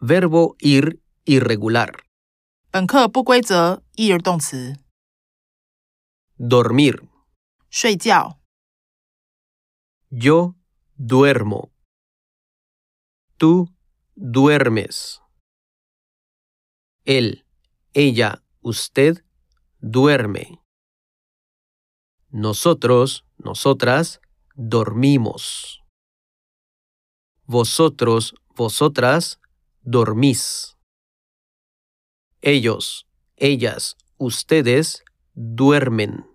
Verbo ir irregular. 本课不规则一儿动词， Dormir. 睡觉。 Yo duermo. Tú duermes. Él, ella, usted duerme. Nosotros, nosotras dormimos. Vosotros, vosotras dormís. Ellos, ellas, ustedes duermen.